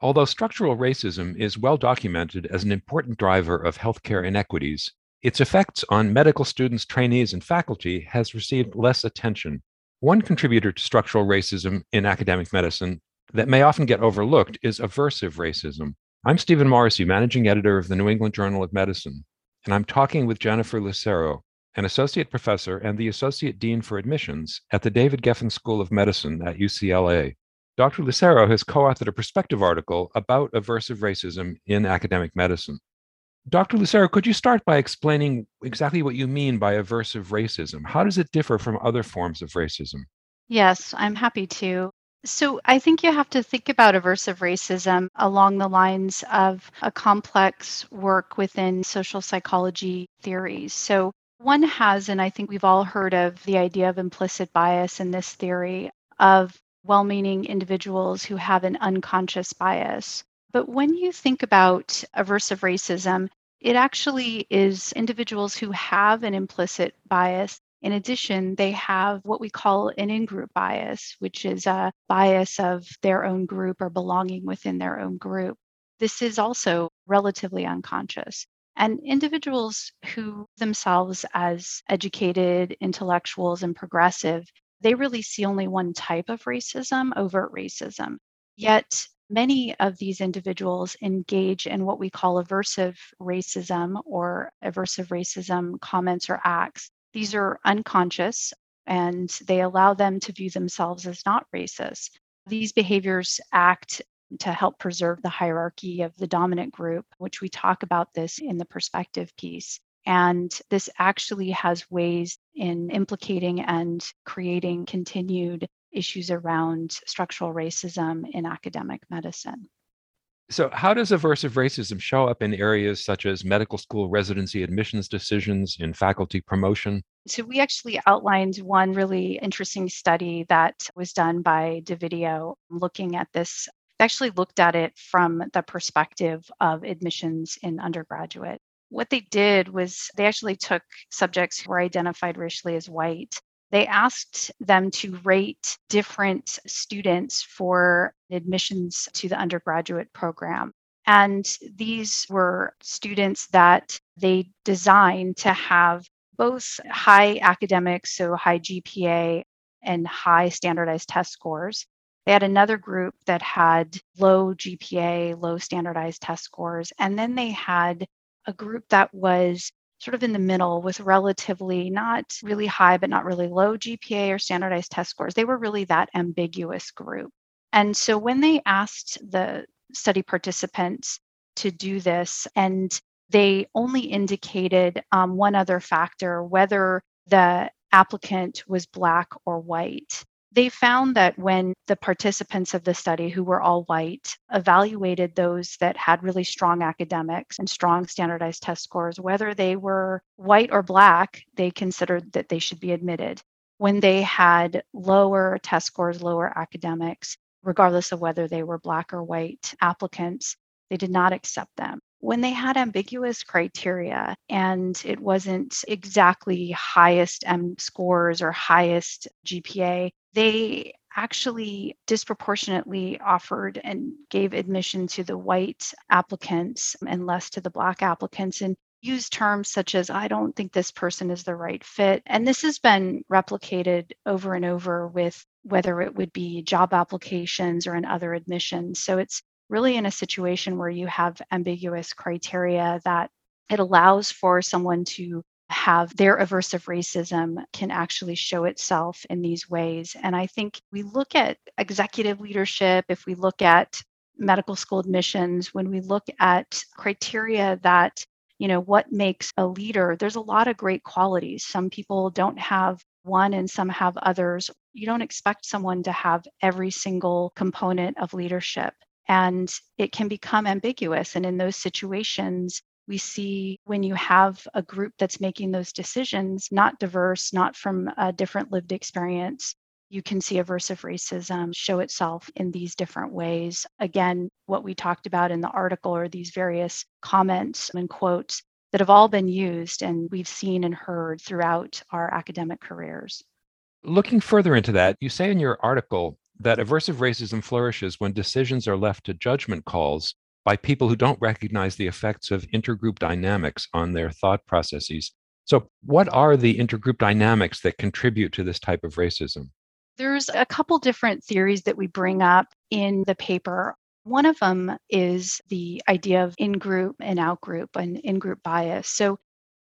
Although structural racism is well documented as an important driver of healthcare inequities, its effects on medical students, trainees, and faculty has received less attention. One contributor to structural racism in academic medicine that may often get overlooked is aversive racism. I'm Stephen Morrissey, managing editor of the New England Journal of Medicine, and I'm talking with Jennifer Lucero, an associate professor and the associate dean for admissions at the David Geffen School of Medicine at UCLA. Dr. Lucero has co authored a perspective article about aversive racism in academic medicine. Dr. Lucero, could you start by explaining exactly what you mean by aversive racism? How does it differ from other forms of racism? Yes, I'm happy to. So, I think you have to think about aversive racism along the lines of a complex work within social psychology theories. So, one has, and I think we've all heard of the idea of implicit bias in this theory of well meaning individuals who have an unconscious bias. But when you think about aversive racism, it actually is individuals who have an implicit bias. In addition, they have what we call an in group bias, which is a bias of their own group or belonging within their own group. This is also relatively unconscious. And individuals who themselves as educated intellectuals and progressive they really see only one type of racism, overt racism. Yet many of these individuals engage in what we call aversive racism or aversive racism comments or acts. These are unconscious and they allow them to view themselves as not racist. These behaviors act to help preserve the hierarchy of the dominant group, which we talk about this in the perspective piece. And this actually has ways in implicating and creating continued issues around structural racism in academic medicine. So, how does aversive racism show up in areas such as medical school residency admissions decisions, in faculty promotion? So, we actually outlined one really interesting study that was done by Dovidio looking at this. Actually, looked at it from the perspective of admissions in undergraduate what they did was they actually took subjects who were identified racially as white. They asked them to rate different students for admissions to the undergraduate program. And these were students that they designed to have both high academics, so high GPA, and high standardized test scores. They had another group that had low GPA, low standardized test scores. And then they had a group that was sort of in the middle with relatively not really high, but not really low GPA or standardized test scores. They were really that ambiguous group. And so when they asked the study participants to do this, and they only indicated um, one other factor, whether the applicant was Black or white. They found that when the participants of the study, who were all white, evaluated those that had really strong academics and strong standardized test scores, whether they were white or black, they considered that they should be admitted. When they had lower test scores, lower academics, regardless of whether they were black or white applicants, they did not accept them when they had ambiguous criteria and it wasn't exactly highest M scores or highest GPA, they actually disproportionately offered and gave admission to the white applicants and less to the black applicants and used terms such as i don't think this person is the right fit. And this has been replicated over and over with whether it would be job applications or in other admissions. So it's really in a situation where you have ambiguous criteria that it allows for someone to have their aversive racism can actually show itself in these ways. And I think we look at executive leadership, if we look at medical school admissions, when we look at criteria that, you know, what makes a leader, there's a lot of great qualities. Some people don't have one and some have others. You don't expect someone to have every single component of leadership. And it can become ambiguous. And in those situations, we see when you have a group that's making those decisions, not diverse, not from a different lived experience, you can see aversive racism show itself in these different ways. Again, what we talked about in the article are these various comments and quotes that have all been used and we've seen and heard throughout our academic careers. Looking further into that, you say in your article that aversive racism flourishes when decisions are left to judgment calls by people who don't recognize the effects of intergroup dynamics on their thought processes. So, what are the intergroup dynamics that contribute to this type of racism? There's a couple different theories that we bring up in the paper. One of them is the idea of in group and out group and in group bias. So,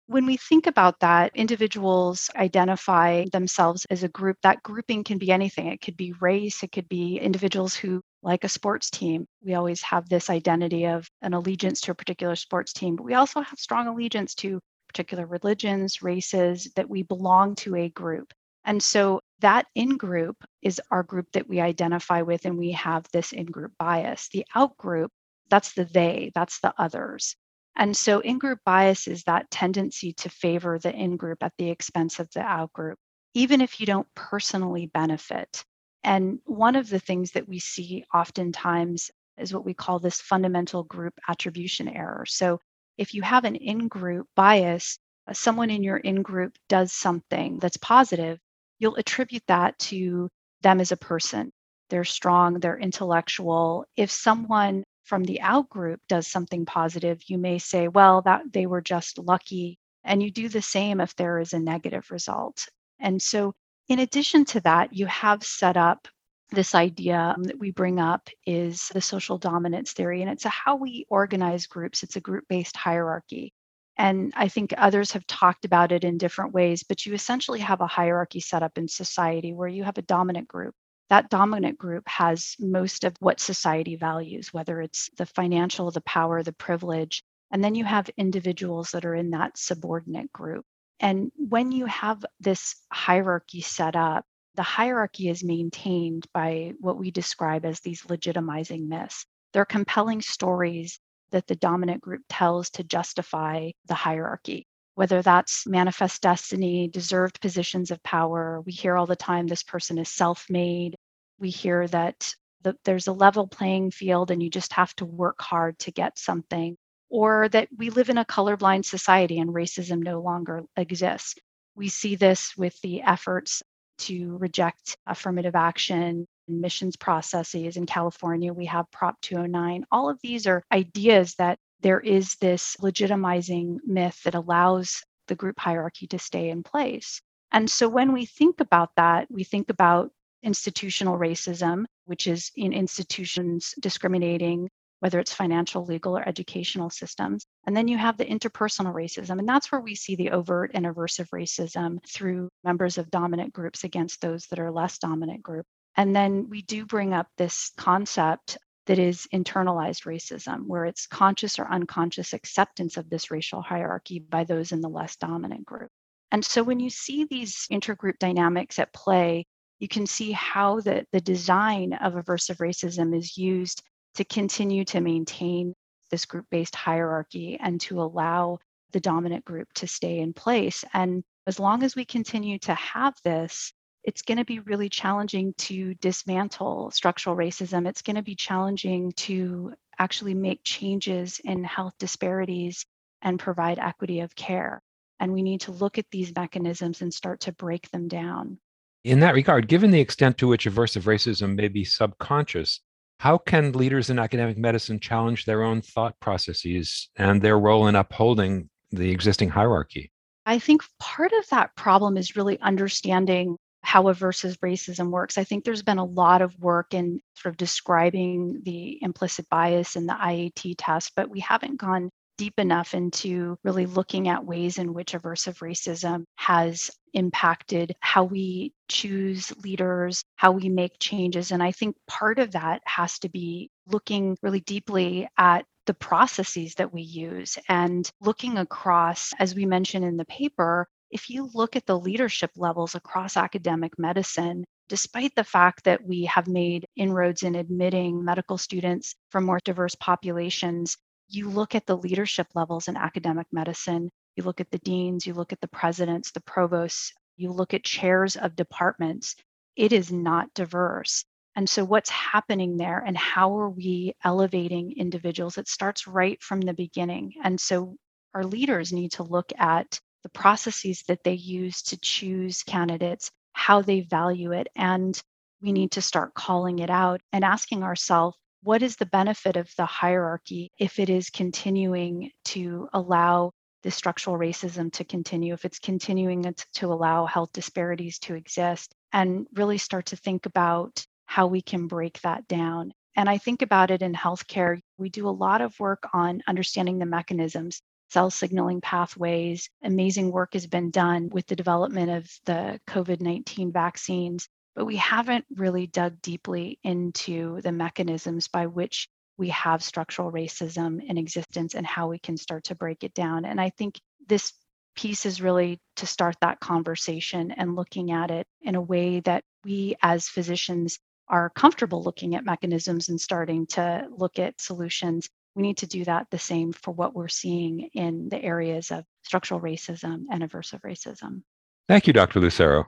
when we think about that, individuals identify themselves as a group. That grouping can be anything. It could be race, it could be individuals who like a sports team. We always have this identity of an allegiance to a particular sports team, but we also have strong allegiance to particular religions, races, that we belong to a group. And so that in group is our group that we identify with, and we have this in group bias. The out group, that's the they, that's the others. And so in group bias is that tendency to favor the in group at the expense of the out group, even if you don't personally benefit. And one of the things that we see oftentimes is what we call this fundamental group attribution error. So if you have an in group bias, uh, someone in your in group does something that's positive, you'll attribute that to them as a person. They're strong, they're intellectual. If someone from the out group does something positive, you may say, well, that they were just lucky. And you do the same if there is a negative result. And so, in addition to that, you have set up this idea um, that we bring up is the social dominance theory, and it's a how we organize groups. It's a group based hierarchy. And I think others have talked about it in different ways, but you essentially have a hierarchy set up in society where you have a dominant group. That dominant group has most of what society values, whether it's the financial, the power, the privilege. And then you have individuals that are in that subordinate group. And when you have this hierarchy set up, the hierarchy is maintained by what we describe as these legitimizing myths. They're compelling stories that the dominant group tells to justify the hierarchy, whether that's manifest destiny, deserved positions of power. We hear all the time this person is self made. We hear that the, there's a level playing field and you just have to work hard to get something, or that we live in a colorblind society and racism no longer exists. We see this with the efforts to reject affirmative action admissions processes. In California, we have Prop 209. All of these are ideas that there is this legitimizing myth that allows the group hierarchy to stay in place. And so when we think about that, we think about institutional racism, which is in institutions discriminating, whether it's financial, legal, or educational systems. And then you have the interpersonal racism. And that's where we see the overt and aversive racism through members of dominant groups against those that are less dominant group. And then we do bring up this concept that is internalized racism, where it's conscious or unconscious acceptance of this racial hierarchy by those in the less dominant group. And so when you see these intergroup dynamics at play, you can see how the, the design of aversive racism is used to continue to maintain this group based hierarchy and to allow the dominant group to stay in place. And as long as we continue to have this, it's going to be really challenging to dismantle structural racism. It's going to be challenging to actually make changes in health disparities and provide equity of care. And we need to look at these mechanisms and start to break them down. In that regard, given the extent to which aversive racism may be subconscious, how can leaders in academic medicine challenge their own thought processes and their role in upholding the existing hierarchy? I think part of that problem is really understanding how aversive racism works. I think there's been a lot of work in sort of describing the implicit bias in the IAT test, but we haven't gone deep enough into really looking at ways in which aversive racism has impacted how we choose leaders, how we make changes. And I think part of that has to be looking really deeply at the processes that we use and looking across, as we mentioned in the paper, if you look at the leadership levels across academic medicine, despite the fact that we have made inroads in admitting medical students from more diverse populations, you look at the leadership levels in academic medicine, you look at the deans, you look at the presidents, the provosts, you look at chairs of departments, it is not diverse. And so, what's happening there, and how are we elevating individuals? It starts right from the beginning. And so, our leaders need to look at the processes that they use to choose candidates, how they value it, and we need to start calling it out and asking ourselves what is the benefit of the hierarchy if it is continuing to allow the structural racism to continue, if it's continuing to allow health disparities to exist, and really start to think about how we can break that down. And I think about it in healthcare. We do a lot of work on understanding the mechanisms, cell signaling pathways. Amazing work has been done with the development of the COVID 19 vaccines, but we haven't really dug deeply into the mechanisms by which we have structural racism in existence and how we can start to break it down. And I think this piece is really to start that conversation and looking at it in a way that we as physicians are comfortable looking at mechanisms and starting to look at solutions. We need to do that the same for what we're seeing in the areas of structural racism and aversive racism. Thank you, Dr. Lucero.